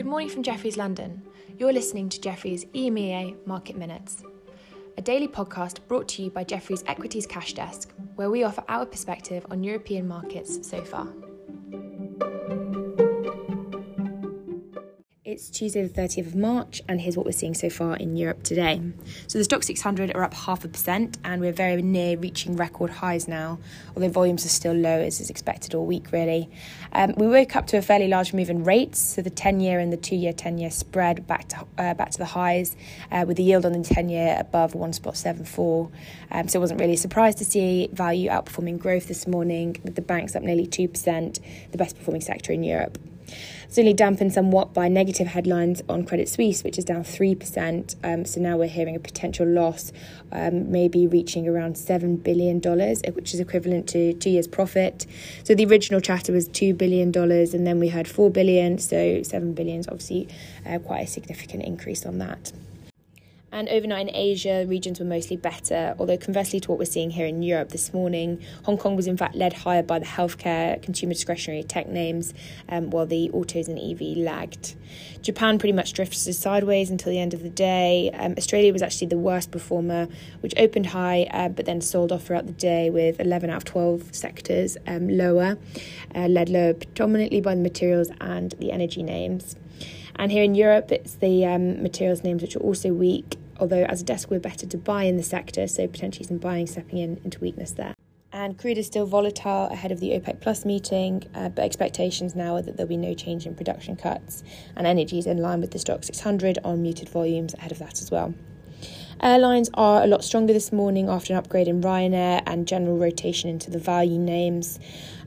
Good morning from Jefferies London. You're listening to Jefferies EMEA Market Minutes, a daily podcast brought to you by Jefferies Equities Cash Desk, where we offer our perspective on European markets so far. It's Tuesday, the 30th of March, and here's what we're seeing so far in Europe today. So the Stoxx 600 are up half a percent, and we're very near reaching record highs now, although volumes are still low as is expected all week, really. Um, we woke up to a fairly large move in rates, so the 10 year and the 2 year 10 year spread back to uh, back to the highs, uh, with the yield on the 10 year above 1.74. Um, so it wasn't really a surprise to see value outperforming growth this morning, with the banks up nearly 2%, the best performing sector in Europe. It's only dampened somewhat by negative headlines on Credit Suisse, which is down 3%. Um, so now we're hearing a potential loss, um, maybe reaching around $7 billion, uh, which is equivalent to two years' profit. So the original chatter was $2 billion, and then we heard 4 billion. So 7 billion is obviously uh, quite a significant increase on that. And overnight in Asia, regions were mostly better, although conversely to what we're seeing here in Europe this morning, Hong Kong was in fact led higher by the healthcare, consumer discretionary tech names, um, while the autos and EV lagged. Japan pretty much drifted sideways until the end of the day. Um, Australia was actually the worst performer, which opened high uh, but then sold off throughout the day with 11 out of 12 sectors um, lower, uh, led lower predominantly by the materials and the energy names. And here in Europe, it's the um, materials names which are also weak, although as a desk, we're better to buy in the sector, so potentially some buying stepping in into weakness there. And crude is still volatile ahead of the OPEC Plus meeting, uh, but expectations now are that there'll be no change in production cuts. And energy is in line with the Stoxx 600 on muted volumes ahead of that as well. Airlines are a lot stronger this morning after an upgrade in Ryanair and general rotation into the value names.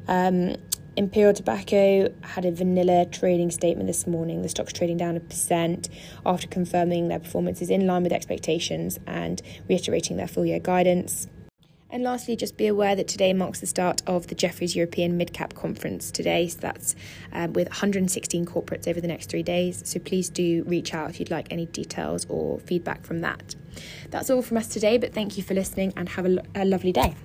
Um, Imperial Tobacco had a vanilla trading statement this morning. The stock's trading down a percent after confirming their performance is in line with expectations and reiterating their full year guidance. And lastly, just be aware that today marks the start of the Jefferies European Midcap Conference today. So that's um, with 116 corporates over the next three days. So please do reach out if you'd like any details or feedback from that. That's all from us today, but thank you for listening and have a, a lovely day.